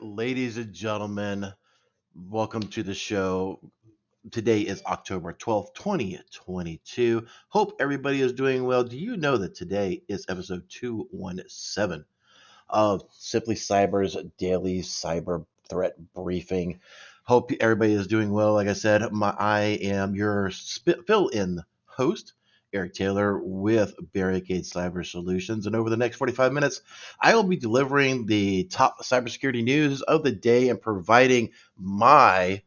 ladies and gentlemen. Welcome to the show. Today is October 12th, 2022. Hope everybody is doing well. Do you know that today is episode 217 of Simply Cyber's daily cyber threat briefing? Hope everybody is doing well. Like I said, my, I am your fill in host, Eric Taylor with Barricade Cyber Solutions. And over the next 45 minutes, I will be delivering the top cybersecurity news of the day and providing my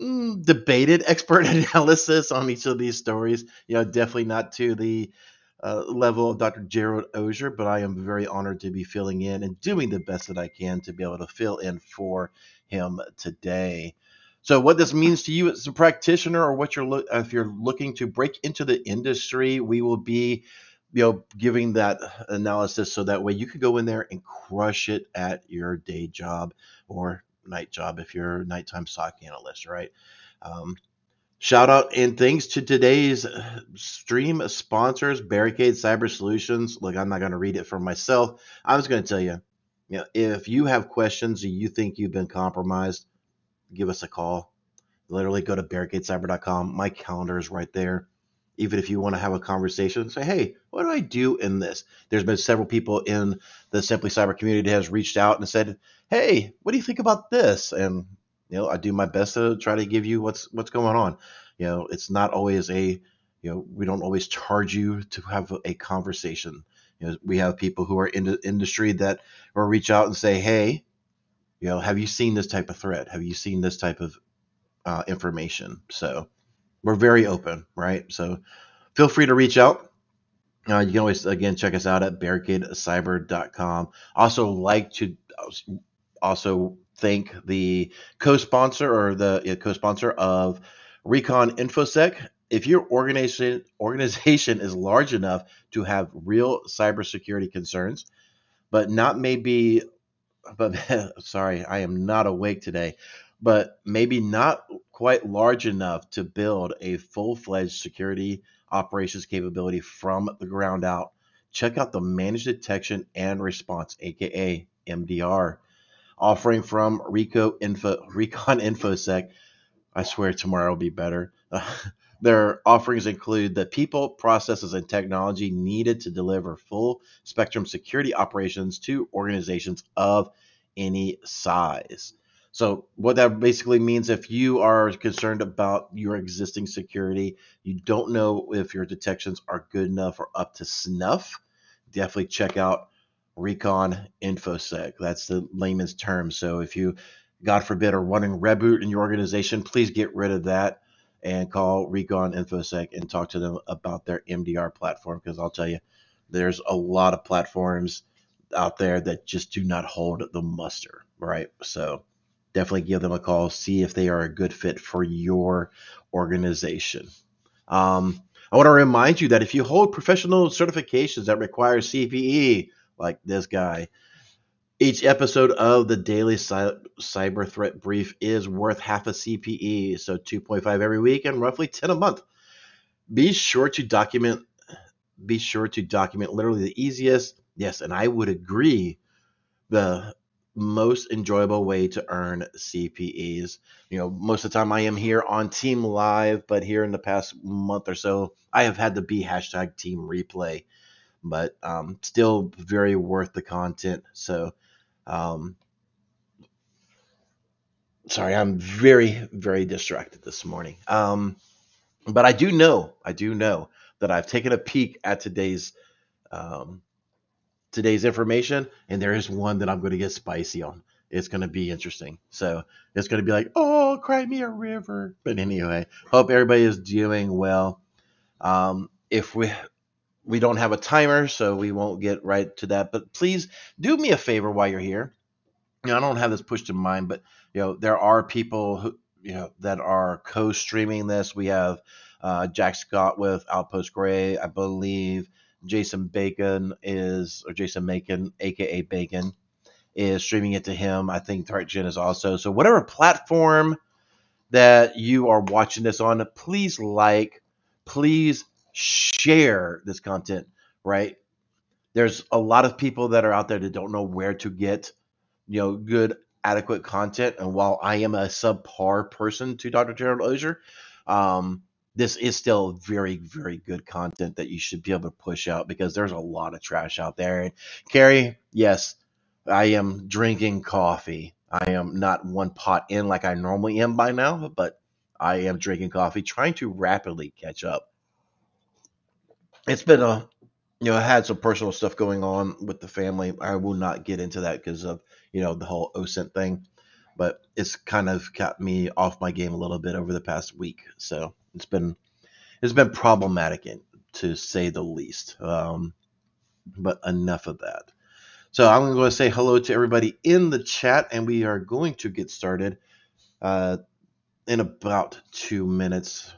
mm, debated expert analysis on each of these stories. You know, definitely not to the uh, level of Dr. Gerald Auger, but I am very honored to be filling in and doing the best that I can to be able to fill in for him today. So, what this means to you as a practitioner, or what you're lo- if you're looking to break into the industry, we will be, you know, giving that analysis so that way you can go in there and crush it at your day job or night job if you're a nighttime SOC analyst, right? Um, shout out and thanks to today's stream sponsors, Barricade Cyber Solutions. Look, I'm not going to read it for myself. I'm just going to tell you, you know, if you have questions you think you've been compromised give us a call. Literally go to barricadecyber.com. My calendar is right there. Even if you want to have a conversation, say, hey, what do I do in this? There's been several people in the Simply Cyber community that has reached out and said, hey, what do you think about this? And you know, I do my best to try to give you what's what's going on. You know, it's not always a you know, we don't always charge you to have a conversation. You know, we have people who are in the industry that will reach out and say, hey, you know, have you seen this type of threat? Have you seen this type of uh, information? So we're very open, right? So feel free to reach out. Uh, you can always again check us out at barricadecyber.com. Also, like to also thank the co-sponsor or the co-sponsor of Recon InfoSec. If your organization organization is large enough to have real cybersecurity concerns, but not maybe but sorry, I am not awake today. But maybe not quite large enough to build a full fledged security operations capability from the ground out. Check out the Managed Detection and Response, aka MDR, offering from Rico Info, Recon InfoSec. I swear tomorrow will be better. Their offerings include the people, processes, and technology needed to deliver full spectrum security operations to organizations of any size. So, what that basically means if you are concerned about your existing security, you don't know if your detections are good enough or up to snuff, definitely check out Recon InfoSec. That's the layman's term. So, if you, God forbid, are running reboot in your organization, please get rid of that and call Recon InfoSec and talk to them about their MDR platform because I'll tell you, there's a lot of platforms out there that just do not hold the muster, right? So definitely give them a call, see if they are a good fit for your organization. Um, I want to remind you that if you hold professional certifications that require CPE, like this guy, each episode of the daily cyber threat brief is worth half a CPE, so 2.5 every week and roughly 10 a month. Be sure to document be sure to document literally the easiest, yes, and I would agree, the most enjoyable way to earn CPEs. You know, most of the time I am here on Team Live, but here in the past month or so, I have had to be hashtag Team Replay, but um, still very worth the content. So um, sorry, I'm very, very distracted this morning. Um, but I do know, I do know that I've taken a peek at today's um, today's information, and there is one that I'm going to get spicy on. It's going to be interesting. So it's going to be like, oh, cry me a river. But anyway, hope everybody is doing well. Um, if we we don't have a timer, so we won't get right to that. But please do me a favor while you're here. You know, I don't have this pushed in mind, but you know, there are people who you know that are co-streaming this. We have uh, Jack Scott with Outpost Gray, I believe. Jason Bacon is, or Jason Macon, aka Bacon, is streaming it to him. I think ThreatGen is also. So whatever platform that you are watching this on, please like, please share this content, right? There's a lot of people that are out there that don't know where to get you know, good, adequate content. And while I am a subpar person to Dr. Gerald Auger, um, this is still very, very good content that you should be able to push out because there's a lot of trash out there. And Carrie, yes, I am drinking coffee. I am not one pot in like I normally am by now, but I am drinking coffee, trying to rapidly catch up. It's been a, you know, I had some personal stuff going on with the family. I will not get into that because of, you know, the whole OSINT thing, but it's kind of got me off my game a little bit over the past week. So it's been, it's been problematic to say the least. Um, but enough of that. So I'm going to say hello to everybody in the chat, and we are going to get started uh, in about two minutes.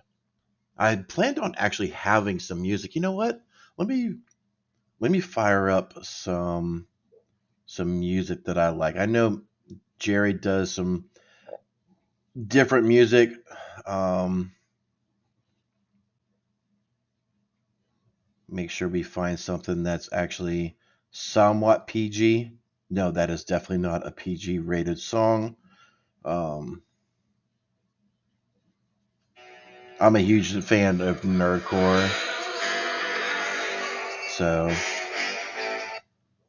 I planned on actually having some music. You know what? Let me let me fire up some some music that I like. I know Jerry does some different music. Um, make sure we find something that's actually somewhat PG. No, that is definitely not a PG rated song. Um, I'm a huge fan of nerdcore. So,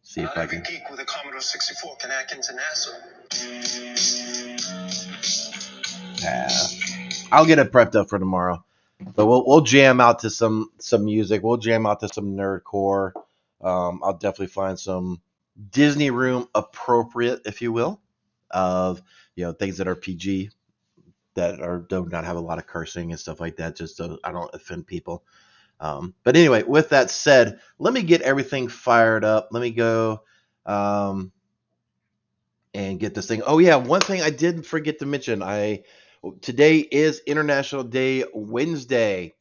see if I can. Geek with a Commodore 64 can hack into NASA. Yeah. I'll get it prepped up for tomorrow. But we'll we'll jam out to some some music. We'll jam out to some nerdcore. Um, I'll definitely find some Disney room appropriate, if you will, of you know things that are PG, that are do not have a lot of cursing and stuff like that, just so I don't offend people. Um, but anyway, with that said, let me get everything fired up. Let me go um, and get this thing. Oh yeah, one thing I didn't forget to mention. I today is International Day Wednesday.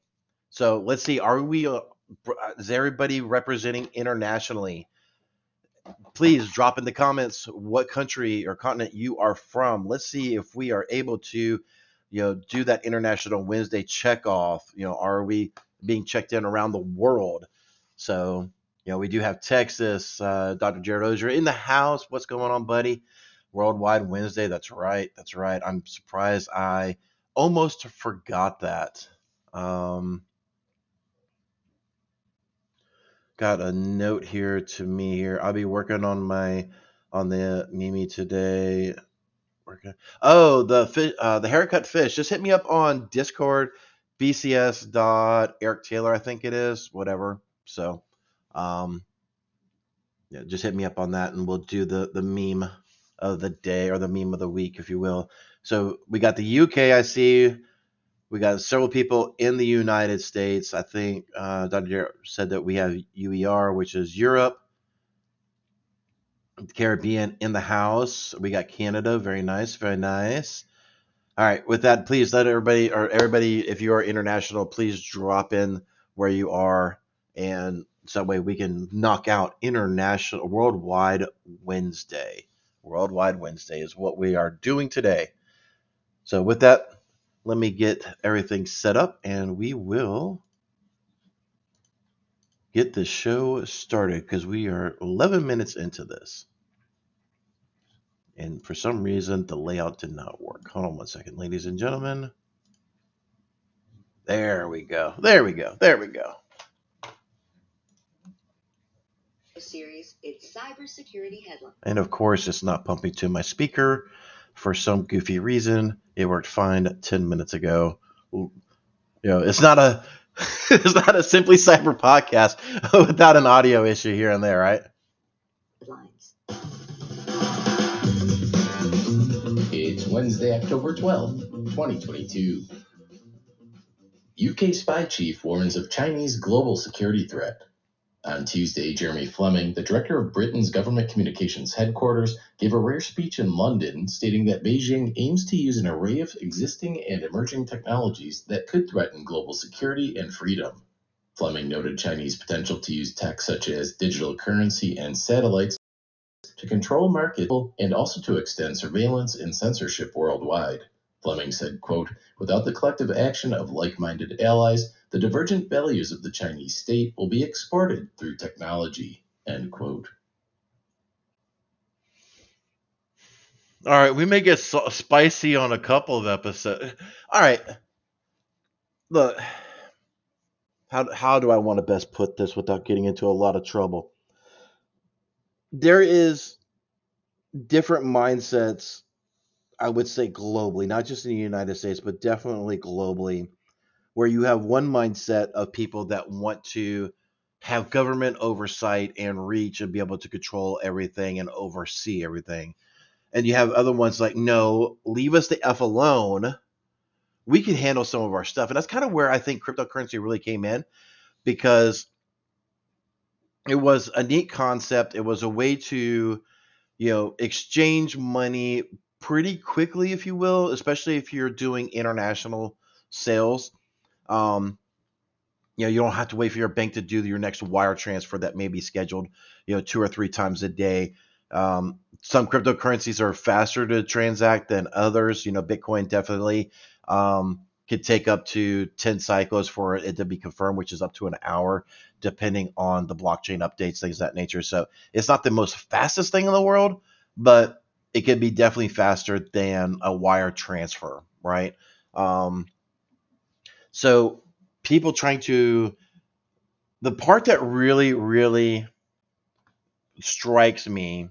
So let's see. Are we uh, is everybody representing internationally? Please drop in the comments what country or continent you are from. Let's see if we are able to, you know, do that International Wednesday check off. You know, are we being checked in around the world? So, you know, we do have Texas, uh, Dr. Gerald Auger in the house. What's going on, buddy? Worldwide Wednesday. That's right. That's right. I'm surprised I almost forgot that. Um, got a note here to me here. I'll be working on my on the Mimi today. Working. Oh, the fish, uh, the haircut fish. Just hit me up on Discord, BCS dot Eric Taylor, I think it is. Whatever. So, um, yeah, just hit me up on that, and we'll do the the meme of the day or the meme of the week, if you will. So we got the UK. I see we got several people in the United States. I think uh, Dr. said that we have UER, which is Europe, Caribbean in the house. We got Canada. Very nice. Very nice. All right. With that, please let everybody or everybody, if you are international, please drop in where you are, and so that way we can knock out international, worldwide Wednesday. Worldwide Wednesday is what we are doing today. So with that, let me get everything set up and we will get the show started because we are 11 minutes into this. And for some reason, the layout did not work. Hold on one second, ladies and gentlemen. There we go. There we go. There we go. Series, it's cybersecurity headline. And of course, it's not pumping to my speaker for some goofy reason. It worked fine 10 minutes ago. You know, it's not a it's not a simply cyber podcast without an audio issue here and there, right? Wednesday, October 12th, 2022. UK spy chief warns of Chinese global security threat. On Tuesday, Jeremy Fleming, the director of Britain's government communications headquarters, gave a rare speech in London stating that Beijing aims to use an array of existing and emerging technologies that could threaten global security and freedom. Fleming noted Chinese potential to use tech such as digital currency and satellites to control markets and also to extend surveillance and censorship worldwide. Fleming said, quote, Without the collective action of like minded allies, the divergent values of the Chinese state will be exported through technology. End quote. All right, we may get so- spicy on a couple of episodes. All right, look, how how do I want to best put this without getting into a lot of trouble? There is different mindsets, I would say globally, not just in the United States, but definitely globally, where you have one mindset of people that want to have government oversight and reach and be able to control everything and oversee everything. And you have other ones like, no, leave us the F alone. We can handle some of our stuff. And that's kind of where I think cryptocurrency really came in because it was a neat concept. It was a way to, you know, exchange money pretty quickly, if you will, especially if you're doing international sales. Um, you know, you don't have to wait for your bank to do your next wire transfer that may be scheduled, you know, two or three times a day. Um, some cryptocurrencies are faster to transact than others. You know, Bitcoin definitely um, could take up to 10 cycles for it to be confirmed, which is up to an hour, depending on the blockchain updates, things of that nature. So it's not the most fastest thing in the world, but it could be definitely faster than a wire transfer, right? Um, so people trying to, the part that really, really strikes me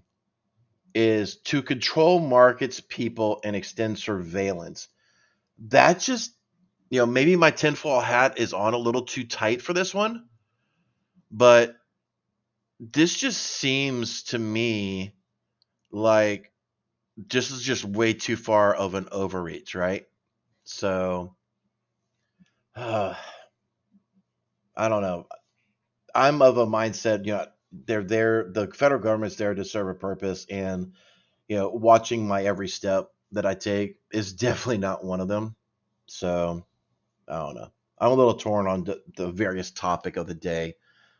is to control markets, people, and extend surveillance. That just, you know, maybe my tinfoil hat is on a little too tight for this one, but this just seems to me like this is just way too far of an overreach, right? So, uh, I don't know. I'm of a mindset, you know, they're there, the federal government's there to serve a purpose, and you know, watching my every step that I take is definitely not one of them. So I don't know. I'm a little torn on the, the various topic of the day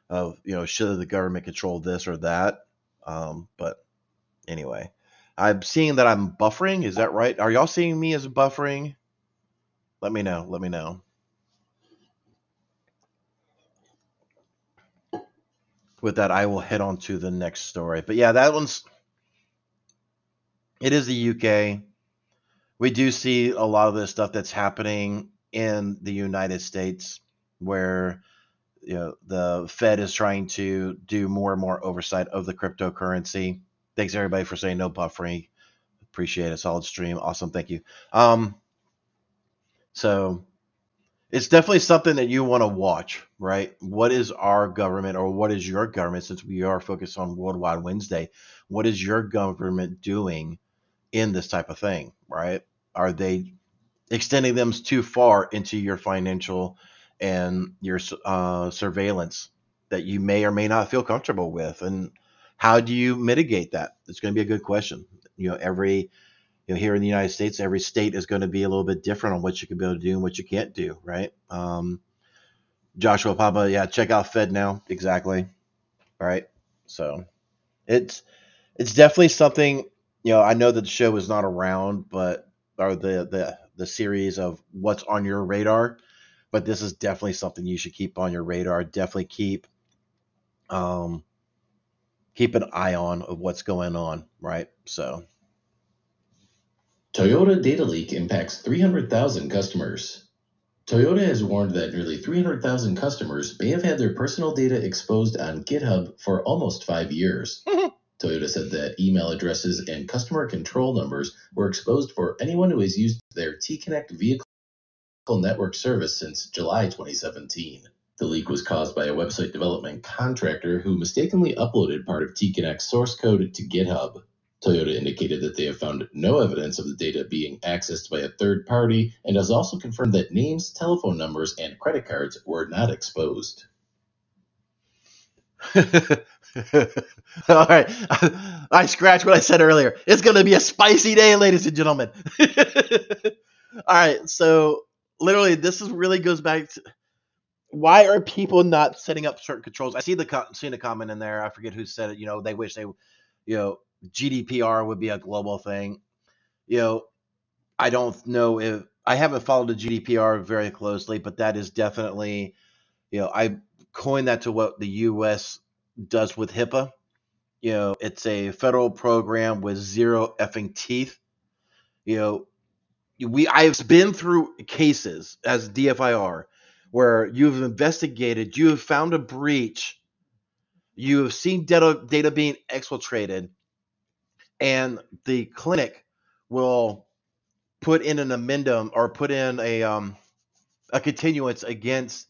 of you know should the government control this or that. Um, but anyway, I'm seeing that I'm buffering. Is that right? Are y'all seeing me as buffering? Let me know. Let me know. With that, I will head on to the next story. But yeah, that one's it is the UK. We do see a lot of this stuff that's happening in the United States where you know the Fed is trying to do more and more oversight of the cryptocurrency. Thanks everybody for saying no buffering. Appreciate it. Solid stream. Awesome. Thank you. Um, so it's definitely something that you want to watch, right? What is our government or what is your government, since we are focused on Worldwide Wednesday, what is your government doing in this type of thing, right? Are they extending them too far into your financial and your uh, surveillance that you may or may not feel comfortable with? And how do you mitigate that? It's going to be a good question. You know, every you know, here in the United States, every state is going to be a little bit different on what you can be able to do and what you can't do, right? Um, Joshua Papa, yeah, check out fed now exactly, right? So it's it's definitely something. You know, I know that the show is not around, but or the the the series of what's on your radar, but this is definitely something you should keep on your radar. Definitely keep um keep an eye on of what's going on, right? So Toyota data leak impacts 300,000 customers. Toyota has warned that nearly 300,000 customers may have had their personal data exposed on GitHub for almost five years. Toyota said that email addresses and customer control numbers were exposed for anyone who has used their T Connect vehicle network service since July 2017. The leak was caused by a website development contractor who mistakenly uploaded part of T Connect's source code to GitHub. Toyota indicated that they have found no evidence of the data being accessed by a third party and has also confirmed that names, telephone numbers, and credit cards were not exposed. All right. I scratched what I said earlier. It's going to be a spicy day, ladies and gentlemen. All right. So, literally, this is really goes back to why are people not setting up certain controls? I see the seen a comment in there. I forget who said it. You know, they wish they, you know, GDPR would be a global thing. You know, I don't know if I haven't followed the GDPR very closely, but that is definitely, you know, I coined that to what the U.S. does with HIPAA, You know, it's a federal program with zero effing teeth. You know, we I've been through cases as DFIR where you've investigated, you have found a breach, you have seen data data being exfiltrated, and the clinic will put in an amendum or put in a um, a continuance against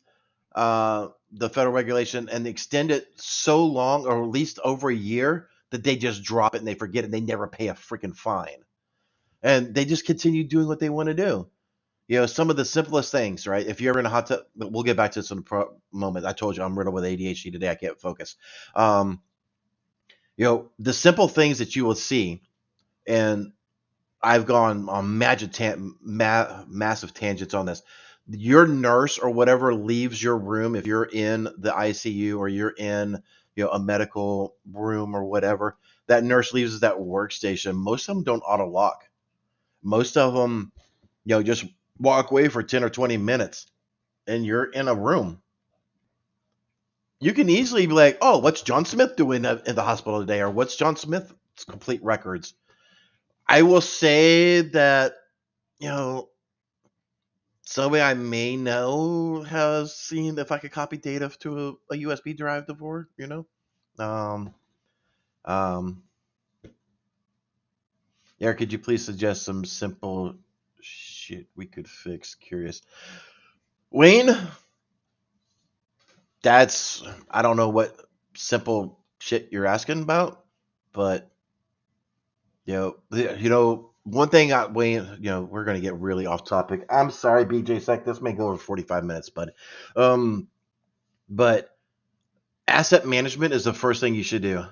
uh, the federal regulation and extend it so long or at least over a year that they just drop it and they forget it. And they never pay a freaking fine. And they just continue doing what they want to do. You know some of the simplest things right? If you're in a hot tub we'll get back to this in a pro- moment. I told you i'm riddled with adhd today. I can't focus. Um, you know the simple things that you will see and I've gone on magic tan- ma- massive tangents on this. Your nurse or whatever leaves your room if you're in the ICU or you're in you know a medical room or whatever. That nurse leaves that workstation. Most of them don't auto lock. Most of them, you know, just walk away for ten or twenty minutes, and you're in a room. You can easily be like, "Oh, what's John Smith doing in the hospital today?" or "What's John Smith's complete records?" I will say that you know somebody I may know has seen if I could copy data to a, a USB drive before, you know. Um, um, Eric, could you please suggest some simple shit we could fix? Curious, Wayne. That's I don't know what simple shit you're asking about, but you know, you know, one thing I Wayne, you know, we're gonna get really off topic. I'm sorry, BJ Sec. This may go over 45 minutes, but um, but asset management is the first thing you should do.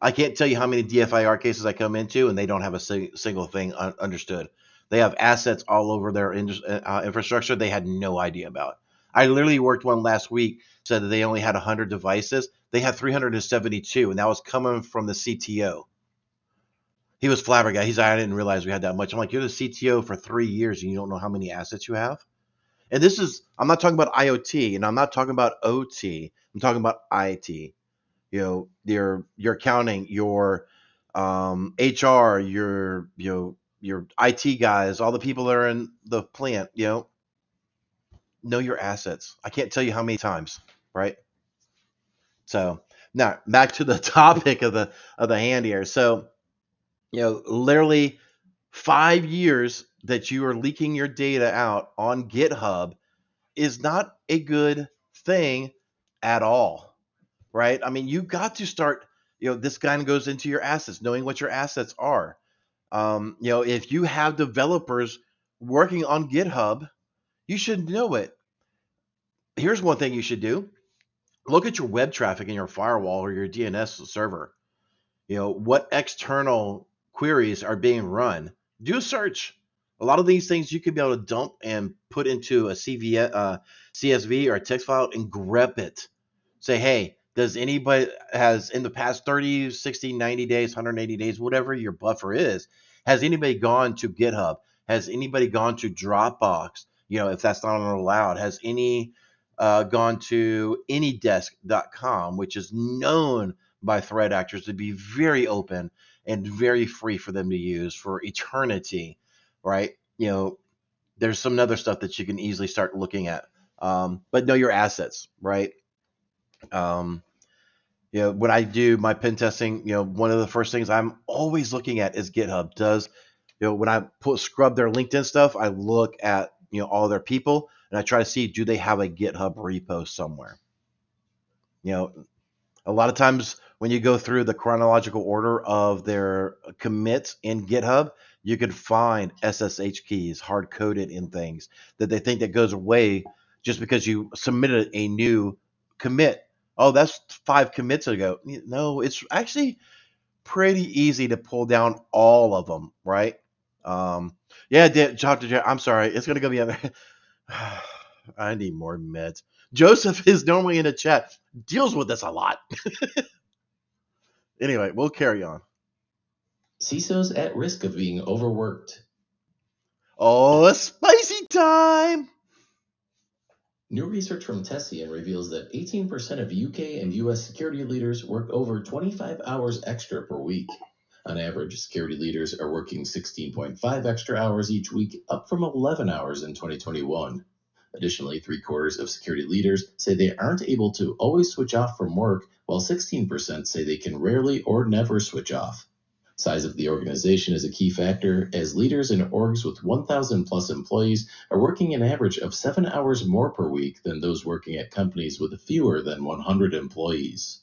I can't tell you how many DFIR cases I come into and they don't have a single thing un- understood. They have assets all over their in- uh, infrastructure they had no idea about. I literally worked one last week, said that they only had 100 devices. They had 372, and that was coming from the CTO. He was flabbergasted. He's like, I didn't realize we had that much. I'm like, you're the CTO for three years and you don't know how many assets you have? And this is, I'm not talking about IoT and I'm not talking about OT. I'm talking about IT. You know, your your accounting, your um, HR, your you know your IT guys, all the people that are in the plant. You know, know your assets. I can't tell you how many times, right? So now back to the topic of the of the hand here. So you know, literally five years that you are leaking your data out on GitHub is not a good thing at all, right? I mean, you got to start, you know, this kind of goes into your assets, knowing what your assets are. Um, you know, if you have developers working on GitHub, you should know it. Here's one thing you should do look at your web traffic in your firewall or your DNS server. You know, what external queries are being run? Do a search. A lot of these things you could be able to dump and put into a CV, uh, CSV or a text file and grep it. Say, hey, does anybody has in the past 30, 60, 90 days, 180 days, whatever your buffer is, has anybody gone to GitHub? Has anybody gone to Dropbox? You know, if that's not allowed, has any uh, gone to anydesk.com, which is known by threat actors to be very open and very free for them to use for eternity, right? You know, there's some other stuff that you can easily start looking at. Um, but know your assets, right? Um, you know, when I do my pen testing, you know, one of the first things I'm always looking at is GitHub. Does you know when I put scrub their LinkedIn stuff, I look at you know all their people and I try to see do they have a GitHub repo somewhere. You know, a lot of times when you go through the chronological order of their commits in GitHub, you could find SSH keys hard coded in things that they think that goes away just because you submitted a new commit. Oh, that's five commits ago. No, it's actually pretty easy to pull down all of them, right? Um, yeah, Dr. J, I'm sorry. It's going to go be. I need more meds. Joseph is normally in the chat, deals with this a lot. anyway, we'll carry on. CISOs at risk of being overworked. Oh, a spicy time! New research from Tessian reveals that 18% of UK and US security leaders work over 25 hours extra per week. On average, security leaders are working 16.5 extra hours each week, up from 11 hours in 2021. Additionally, three quarters of security leaders say they aren't able to always switch off from work, while 16% say they can rarely or never switch off. Size of the organization is a key factor, as leaders in orgs with 1,000 plus employees are working an average of seven hours more per week than those working at companies with fewer than 100 employees.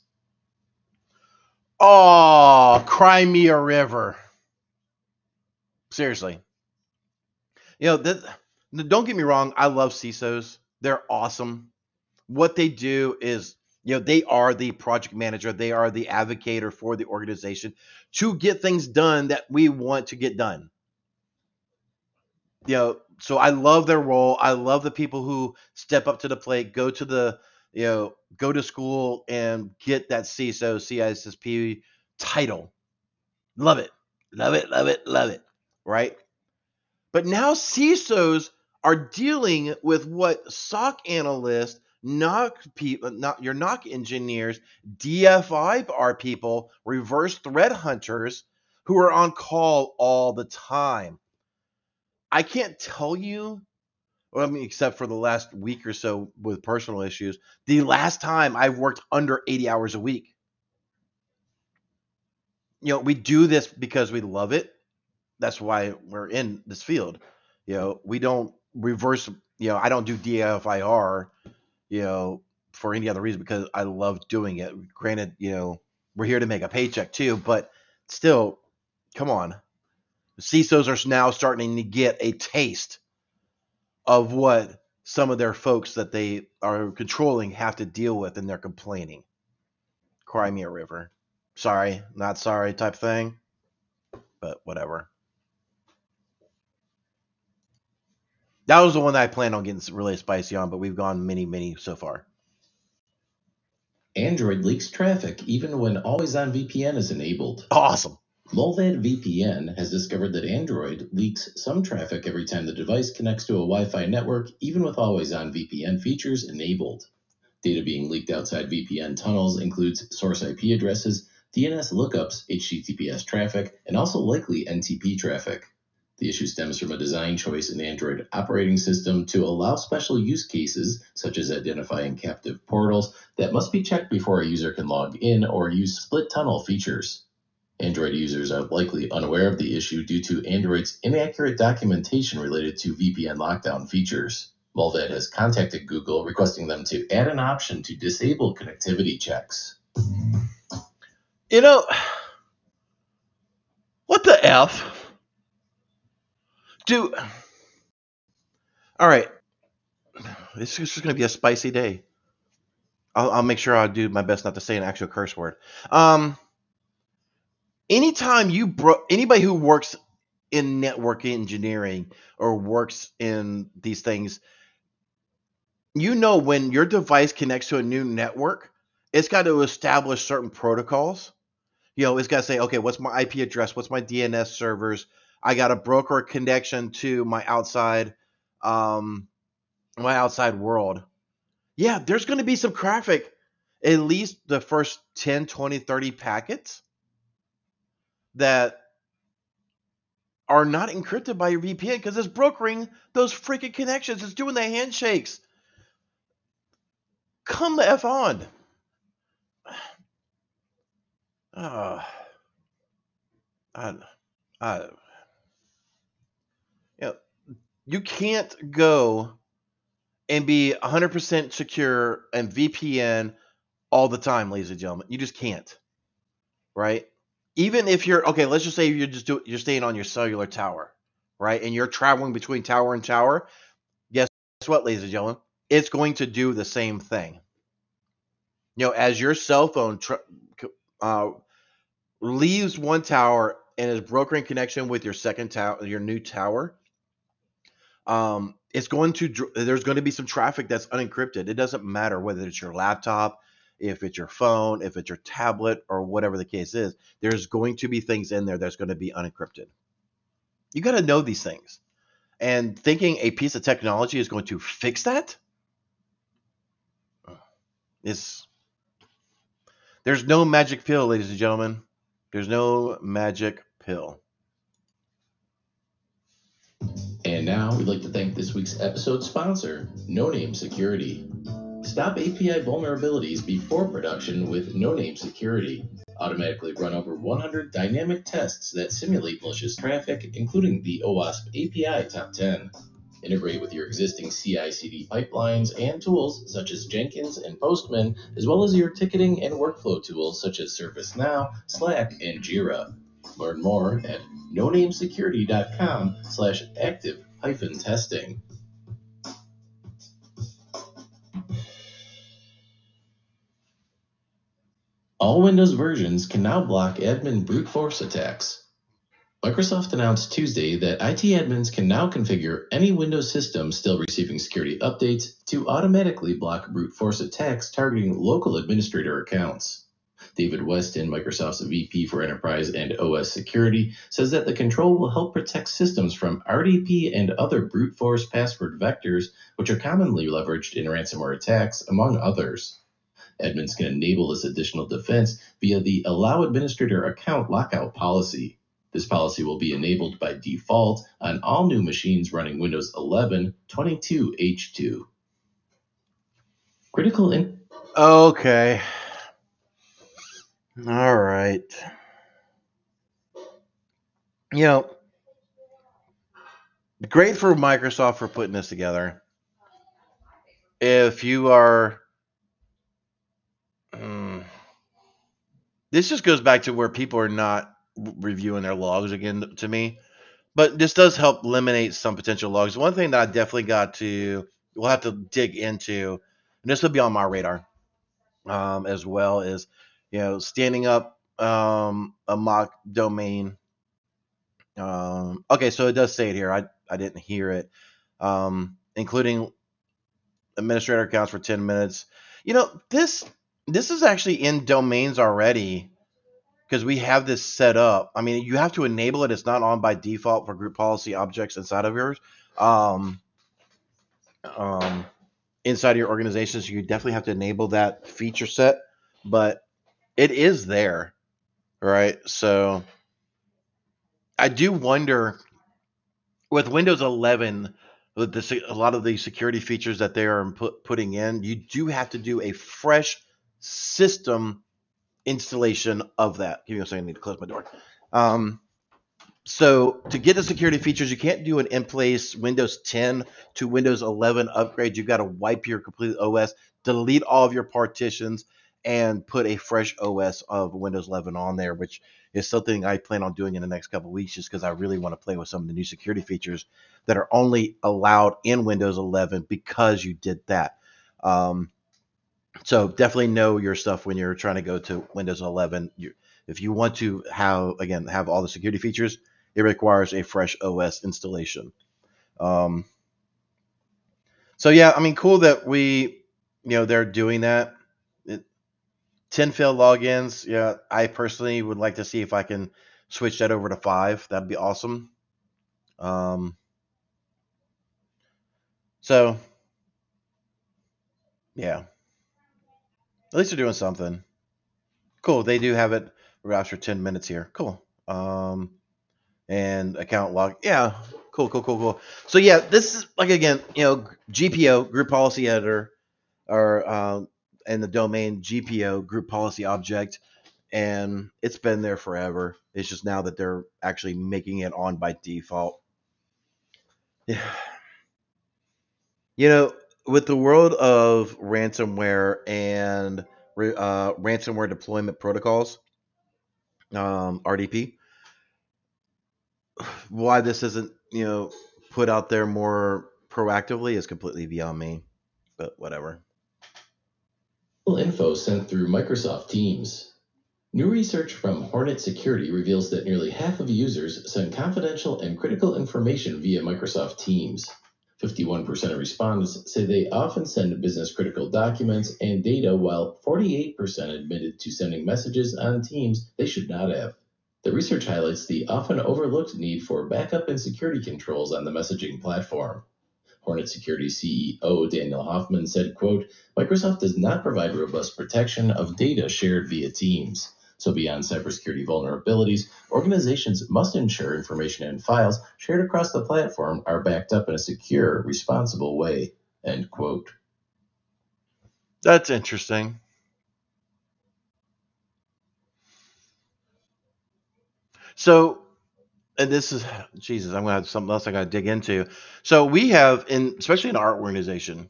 Oh, cry me a river. Seriously. You know, that, don't get me wrong, I love CISOs. They're awesome. What they do is you know, they are the project manager, they are the advocator for the organization to get things done that we want to get done. You know, so I love their role. I love the people who step up to the plate, go to the, you know, go to school and get that CISO, CISSP title. Love it. Love it, love it, love it. Right? But now CISOs are dealing with what SOC analysts NOC people, not your NOC engineers, DFIR people, reverse threat hunters who are on call all the time. I can't tell you, well, I mean, except for the last week or so with personal issues, the last time I've worked under 80 hours a week. You know, we do this because we love it. That's why we're in this field. You know, we don't reverse, you know, I don't do DFIR you know, for any other reason because I love doing it. Granted, you know, we're here to make a paycheck too, but still, come on. CISOs are now starting to get a taste of what some of their folks that they are controlling have to deal with and they're complaining. Cry me a river. Sorry, not sorry type thing, but whatever. That was the one that I planned on getting really spicy on, but we've gone many, many so far. Android leaks traffic even when always on VPN is enabled. Awesome. Mullvad VPN has discovered that Android leaks some traffic every time the device connects to a Wi Fi network, even with always on VPN features enabled. Data being leaked outside VPN tunnels includes source IP addresses, DNS lookups, HTTPS traffic, and also likely NTP traffic. The issue stems from a design choice in the Android operating system to allow special use cases, such as identifying captive portals, that must be checked before a user can log in or use split tunnel features. Android users are likely unaware of the issue due to Android's inaccurate documentation related to VPN lockdown features. Mullvad has contacted Google requesting them to add an option to disable connectivity checks. You know, what the F? Do all right. This is just going to be a spicy day. I'll, I'll make sure I do my best not to say an actual curse word. Um, anytime you bro, anybody who works in network engineering or works in these things, you know when your device connects to a new network, it's got to establish certain protocols. You know, it's got to say, okay, what's my IP address? What's my DNS servers? I got a broker connection to my outside um my outside world. Yeah, there's going to be some traffic at least the first 10, 20, 30 packets that are not encrypted by your VPN because it's brokering those freaking connections. It's doing the handshakes. Come the F on. Uh, I, I, you can't go and be 100% secure and VPN all the time, ladies and gentlemen. You just can't. Right? Even if you're okay, let's just say you're just do, you're staying on your cellular tower, right? And you're traveling between tower and tower. Guess what, ladies and gentlemen? It's going to do the same thing. You know, as your cell phone uh, leaves one tower and is brokering connection with your second tower, your new tower, um, it's going to there's going to be some traffic that's unencrypted. It doesn't matter whether it's your laptop, if it's your phone, if it's your tablet, or whatever the case is. There's going to be things in there that's going to be unencrypted. You got to know these things, and thinking a piece of technology is going to fix that. It's there's no magic pill, ladies and gentlemen. There's no magic pill. And now we'd like to thank this week's episode sponsor, Noname Security. Stop API vulnerabilities before production with Noname Security. Automatically run over 100 dynamic tests that simulate malicious traffic, including the OWASP API Top 10. Integrate with your existing CI CD pipelines and tools such as Jenkins and Postman, as well as your ticketing and workflow tools such as ServiceNow, Slack, and Jira. Learn more at nonamesecurity.com slash active hyphen testing. All Windows versions can now block admin brute force attacks. Microsoft announced Tuesday that IT admins can now configure any Windows system still receiving security updates to automatically block brute force attacks targeting local administrator accounts. David Weston, Microsoft's VP for Enterprise and OS Security, says that the control will help protect systems from RDP and other brute force password vectors, which are commonly leveraged in ransomware attacks, among others. Admins can enable this additional defense via the Allow Administrator Account Lockout policy. This policy will be enabled by default on all new machines running Windows 11 22H2. Critical in- Okay. All right. You know, great for Microsoft for putting this together. If you are. Mm, this just goes back to where people are not reviewing their logs again to me. But this does help eliminate some potential logs. One thing that I definitely got to, we'll have to dig into, and this will be on my radar um, as well, is you know standing up um, a mock domain. Um, okay, so it does say it here. I I didn't hear it, um, including administrator accounts for ten minutes. You know this this is actually in domains already because we have this set up. I mean, you have to enable it. It's not on by default for group policy objects inside of yours. Um, um, inside your organization, so you definitely have to enable that feature set. But it is there, right? So I do wonder with Windows 11 with the, a lot of the security features that they are put, putting in, you do have to do a fresh system installation of that. Give me a second, I need to close my door. Um, so to get the security features, you can't do an in-place Windows 10 to Windows 11 upgrade. You've got to wipe your complete OS, delete all of your partitions, and put a fresh OS of Windows 11 on there, which is something I plan on doing in the next couple weeks, just because I really want to play with some of the new security features that are only allowed in Windows 11 because you did that. Um, so definitely know your stuff when you're trying to go to Windows 11. You, if you want to have again have all the security features, it requires a fresh OS installation. Um, so yeah, I mean, cool that we, you know, they're doing that. It, 10 failed logins. Yeah, I personally would like to see if I can switch that over to five. That'd be awesome. Um, so yeah. At least they're doing something. Cool. They do have it after 10 minutes here. Cool. Um, and account log. Yeah. Cool, cool, cool, cool. So yeah, this is like again, you know, GPO group policy editor, or um, and the domain GPO group policy object, and it's been there forever. It's just now that they're actually making it on by default. Yeah. You know, with the world of ransomware and uh, ransomware deployment protocols, um, RDP, why this isn't you know put out there more proactively is completely beyond me. But whatever. Info sent through Microsoft Teams. New research from Hornetsecurity reveals that nearly half of users send confidential and critical information via Microsoft Teams. 51% of respondents say they often send business critical documents and data, while 48% admitted to sending messages on Teams they should not have. The research highlights the often overlooked need for backup and security controls on the messaging platform. Hornetsecurity CEO Daniel Hofmann said, quote, Microsoft does not provide robust protection of data shared via Teams. So beyond cybersecurity vulnerabilities, organizations must ensure information and files shared across the platform are backed up in a secure, responsible way. End quote. That's interesting. So, this is Jesus. I'm gonna have something else I gotta dig into. So we have, in especially in our organization,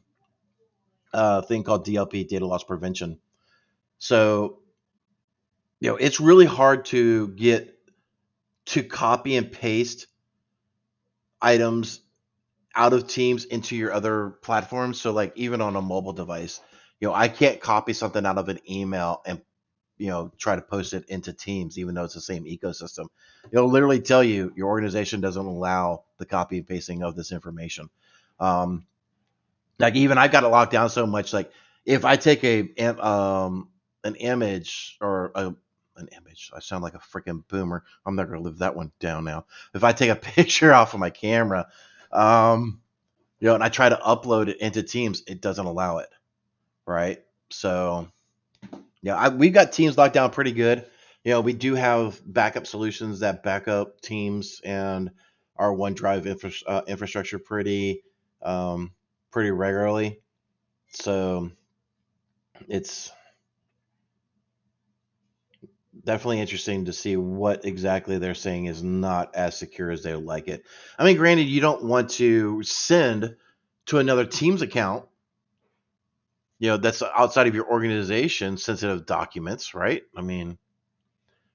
a thing called DLP, data loss prevention. So, you know, it's really hard to get to copy and paste items out of Teams into your other platforms. So, like even on a mobile device, you know, I can't copy something out of an email and you know try to post it into Teams, even though it's the same ecosystem. It'll literally tell you your organization doesn't allow the copy and pasting of this information. Um, like even I've got it locked down so much. Like if I take a um an image or a an image. I sound like a freaking boomer. I'm not gonna live that one down now. If I take a picture off of my camera, um, you know, and I try to upload it into Teams, it doesn't allow it, right? So, yeah, I, we've got Teams locked down pretty good. You know, we do have backup solutions that back up Teams and our OneDrive infra, uh, infrastructure pretty, um, pretty regularly. So, it's definitely interesting to see what exactly they're saying is not as secure as they would like it. I mean, granted, you don't want to send to another team's account, you know, that's outside of your organization sensitive documents, right? I mean,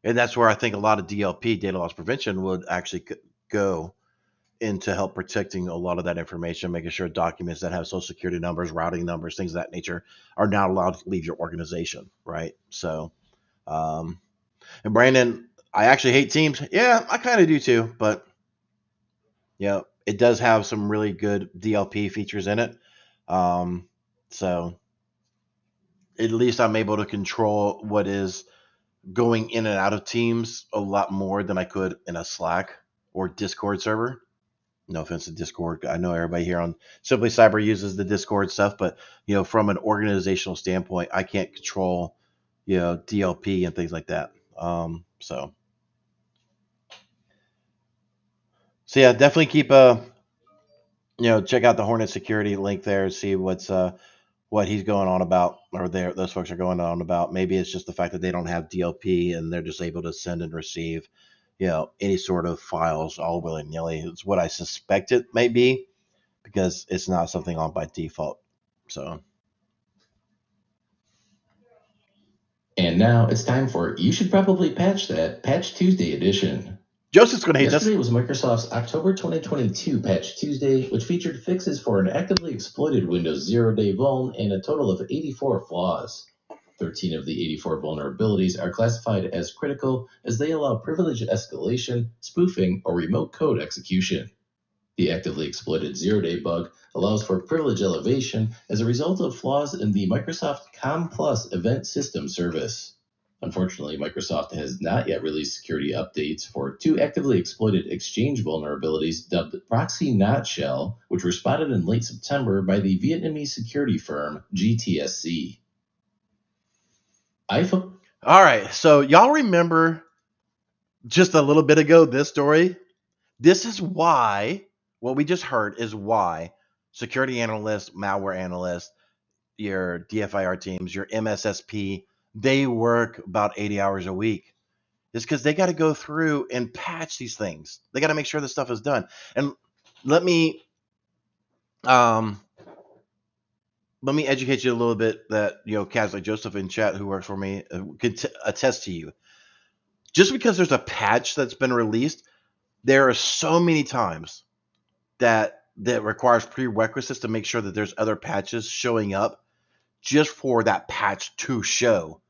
and that's where I think a lot of DLP, data loss prevention, would actually go into help protecting a lot of that information, making sure documents that have social security numbers, routing numbers, things of that nature are not allowed to leave your organization, right? So, um, and Brandon, I actually hate Teams. Yeah, I kind of do too, but yeah, it does have some really good DLP features in it. Um, so at least I'm able to control what is going in and out of Teams a lot more than I could in a Slack or Discord server. No offense to Discord. I know everybody here on Simply Cyber uses the Discord stuff, but you know, from an organizational standpoint, I can't control, you know, DLP and things like that. Um, so, so yeah, definitely keep a, uh, you know, check out the Hornetsecurity link there. See what's uh what he's going on about, or there those folks are going on about. Maybe it's just the fact that they don't have DLP and they're just able to send and receive, you know, any sort of files all willy nilly. It's what I suspect it may be, because it's not something on by default. So. And now it's time for You Should Probably Patch That Patch Tuesday edition. Joseph's going to hate Yesterday was Microsoft's October 2022 Patch Tuesday, which featured fixes for an actively exploited Windows Zero Day vuln and a total of 84 flaws. 13 of the 84 vulnerabilities are classified as critical as they allow privilege escalation, spoofing, or remote code execution. The actively exploited zero day bug allows for privilege elevation as a result of flaws in the Microsoft Com Plus event system service. Unfortunately, Microsoft has not yet released security updates for two actively exploited Exchange vulnerabilities dubbed ProxyNotShell, which were spotted in late September by the Vietnamese security firm GTSC. iPhone. All right, so y'all remember just a little bit ago this story? This is why what we just heard is why security analysts, malware analysts, your DFIR teams, your MSSP, they work about 80 hours a week. is because they got to go through and patch these things. They got to make sure the stuff is done. And let me um let me educate you a little bit that you know cats like Joseph in chat who works for me uh, could t- attest to you. Just because there's a patch that's been released, there are so many times that that requires prerequisites to make sure that there's other patches showing up just for that patch to show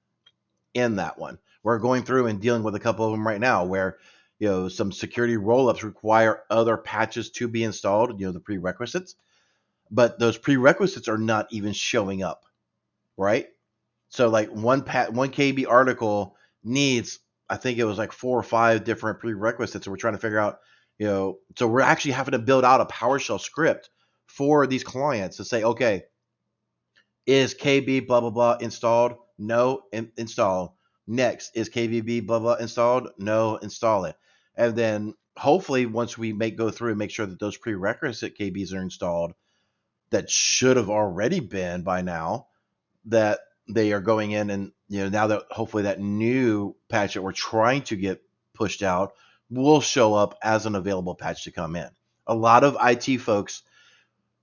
in that one. We're going through and dealing with a couple of them right now where you know some security rollups require other patches to be installed, you know, the prerequisites, but those prerequisites are not even showing up, right? So like one pat one KB article needs I think it was like four or five different prerequisites. So we're trying to figure out you know, so we're actually having to build out a PowerShell script for these clients to say, okay, is KB blah blah blah installed? No, in, install. Next, is KVB blah blah installed? No, install it. And then hopefully once we make go through and make sure that those prerequisite KBs are installed, that should have already been by now, that they are going in and you know now that hopefully that new patch that we're trying to get pushed out will show up as an available patch to come in. A lot of IT folks,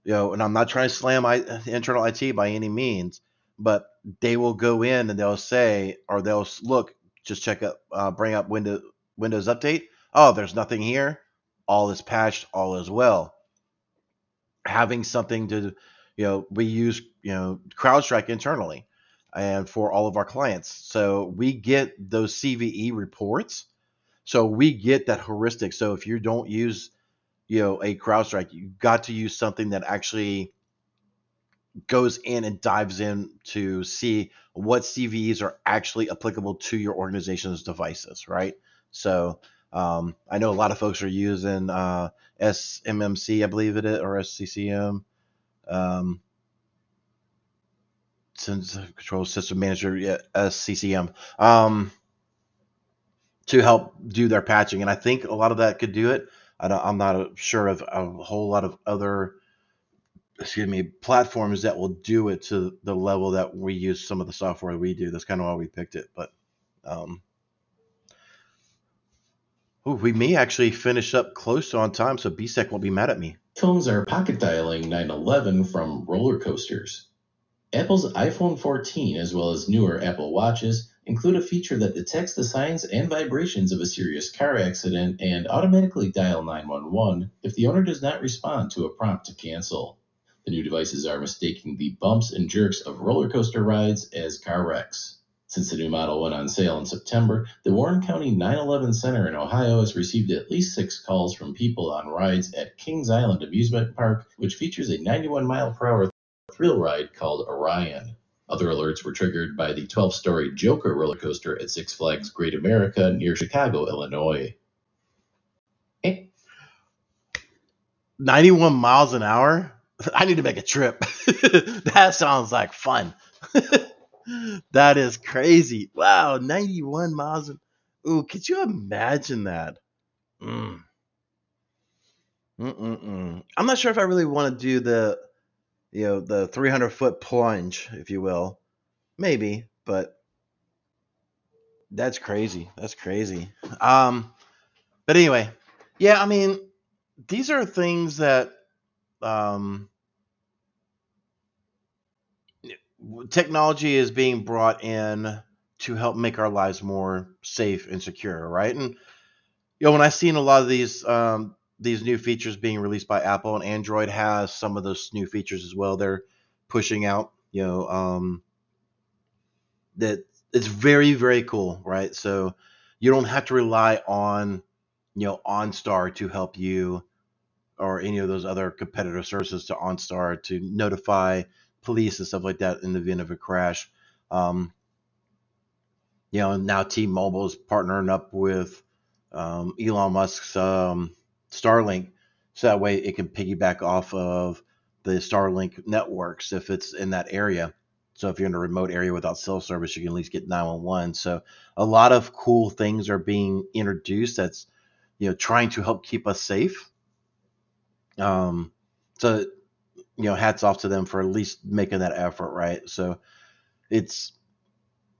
you know, and I'm not trying to slam I, internal IT by any means, but they will go in and they'll say, or they'll look, just check up, uh, bring up Windows Windows Update. Oh, there's nothing here. All is patched. All is well. Having something to, you know, we use, you know, CrowdStrike internally and for all of our clients. So we get those CVE reports. So we get that heuristic. So if you don't use, you know, a CrowdStrike you got to use something that actually goes in and dives in to see what CVEs are actually applicable to your organization's devices, right? So um, I know a lot of folks are using uh, SMMC, I believe it is, or SCCM. Um, control system manager yeah, SCCM um, to help do their patching, and I think a lot of that could do it. I am not sure of a whole lot of other excuse me platforms that will do it to the level that we use some of the software we do. That's kind of why we picked it, but. Um, Ooh, we may actually finish up close on time, so BSEC won't be mad at me. Phones are pocket dialing 911 from roller coasters. Apple's iPhone 14, as well as newer Apple Watches, include a feature that detects the signs and vibrations of a serious car accident and automatically dial 911 if the owner does not respond to a prompt to cancel. The new devices are mistaking the bumps and jerks of roller coaster rides as car wrecks. Since the new model went on sale in September, the Warren County 911 Center in Ohio has received at least six calls from people on rides at Kings Island Amusement Park, which features a 91 mile per hour thrill ride called Orion. Other alerts were triggered by the 12 story Joker roller coaster at Six Flags Great America near Chicago, Illinois. 91 miles an hour? I need to make a trip. that sounds like fun. that is crazy. Wow, 91 miles. An- Ooh, could you imagine that? Mm. I'm not sure if I really want to do the, you know, the 300 foot plunge, if you will. Maybe, but that's crazy. That's crazy. Um, but anyway, yeah, I mean, these are things that um, technology is being brought in to help make our lives more safe and secure, right? And you know, when I've seen a lot of these um, these new features being released by Apple and Android has some of those new features as well. They're pushing out, you know, um, that it's very very cool, right? So you don't have to rely on, you know, OnStar to help you or any of those other competitor services to OnStar to notify police and stuff like that in the event of a crash. Um, you know, now T-Mobile is partnering up with um, Elon Musk's um, Starlink, so that way it can piggyback off of the Starlink networks if it's in that area. So if you're in a remote area without cell service, you can at least get 911. So a lot of cool things are being introduced that's you know trying to help keep us safe. Um, so you know, hats off to them for at least making that effort, right? So it's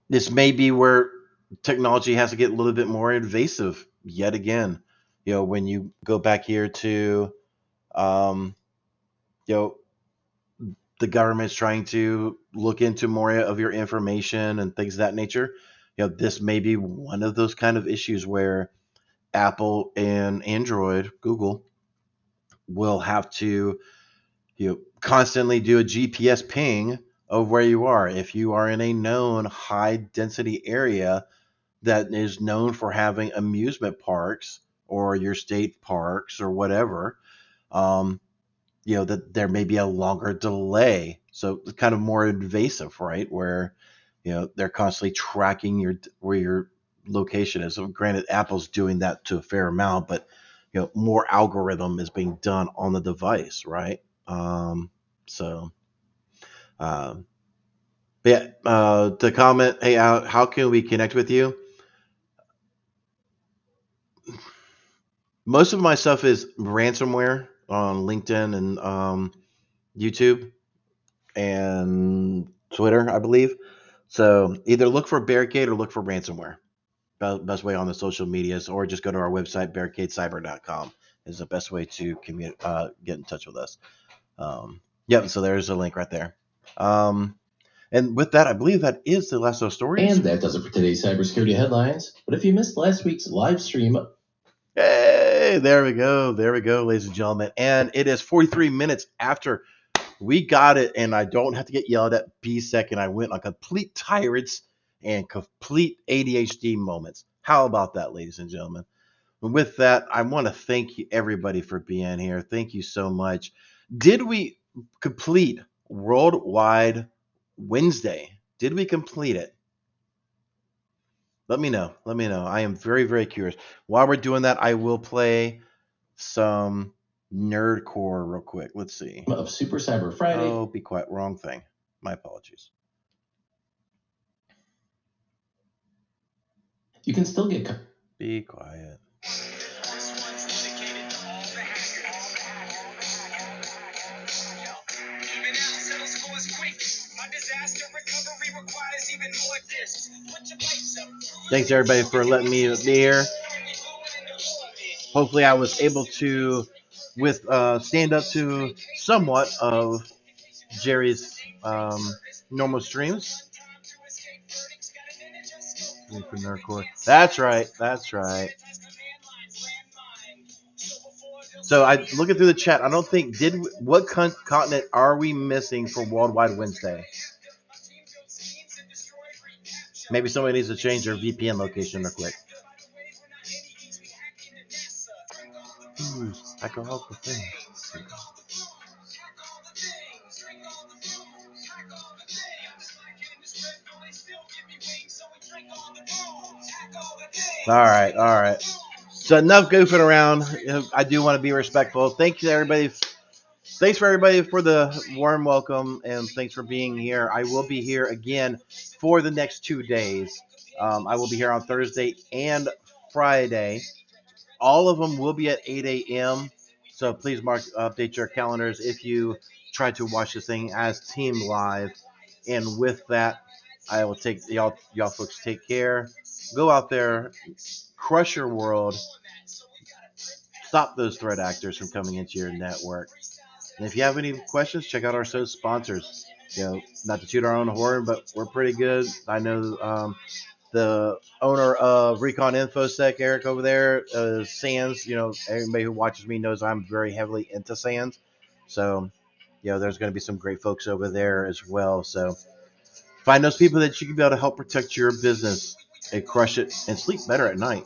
this may be where technology has to get a little bit more invasive yet again. You know, when you go back here to, um, you know, the government's trying to look into more of your information and things of that nature. You know, this may be one of those kind of issues where Apple and Android, Google, will have to you know, constantly do a GPS ping of where you are. If you are in a known high density area that is known for having amusement parks or your state parks or whatever, um, you know that there may be a longer delay. So it's kind of more invasive, right? Where you know they're constantly tracking your where your location is. So granted, Apple's doing that to a fair amount, but you know more algorithm is being done on the device, right? Um, so, um, yeah, uh, to comment, hey, how, how can we connect with you? Most of my stuff is ransomware on LinkedIn and um, YouTube and Twitter, I believe. So either look for Barricade or look for ransomware. Best way on the social medias, or just go to our website, barricadecyber.com is the best way to commu- uh, get in touch with us. Um, yep, so there's a link right there. Um, and with that, I believe that is the last of stories. And that does it for today's cybersecurity headlines. But if you missed last week's live stream, Hey, there we go. There we go, ladies and gentlemen. And it is 43 minutes after we got it, and I don't have to get yelled at B second. I went on complete tyrants and complete ADHD moments. How about that, ladies and gentlemen? And with that, I want to thank you everybody for being here. Thank you so much. Did we complete Worldwide Wednesday? Did we complete it? Let me know. Let me know. I am very, very curious. While we're doing that, I will play some Nerdcore real quick. Let's see. of Super Cyber Friday, Oh, be quiet. Wrong thing. My apologies. you can still get. co- Be quiet. Thanks everybody for letting me be here. Hopefully, I was able to, with uh, stand up to somewhat of Jerry's um, normal streams. That's right. That's right. So I looking through the chat. I don't think did what con- continent are we missing for Worldwide Wednesday? Maybe somebody needs to change their VPN location real quick. Ooh, I can help the thing. All right, all right. So enough goofing around. I do want to be respectful. Thank you, everybody. Thanks for everybody for the warm welcome and thanks for being here. I will be here again for the next two days. Um, I will be here on Thursday and Friday. All of them will be at 8 a.m. So please mark update your calendars if you try to watch this thing as Team Live. And with that, I will take y'all y'all folks take care. Go out there, crush your world, stop those threat actors from coming into your network. And if you have any questions, check out our show sponsors. You know, not to toot our own horn, but we're pretty good. I know um, the owner of Recon InfoSec, Eric over there, uh, SANS. You know, everybody who watches me knows I'm very heavily into SANS. So, you know, there's going to be some great folks over there as well. So, find those people that you can be able to help protect your business and crush it and sleep better at night.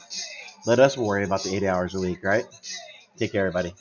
Let us worry about the eight hours a week, right? Take care, everybody.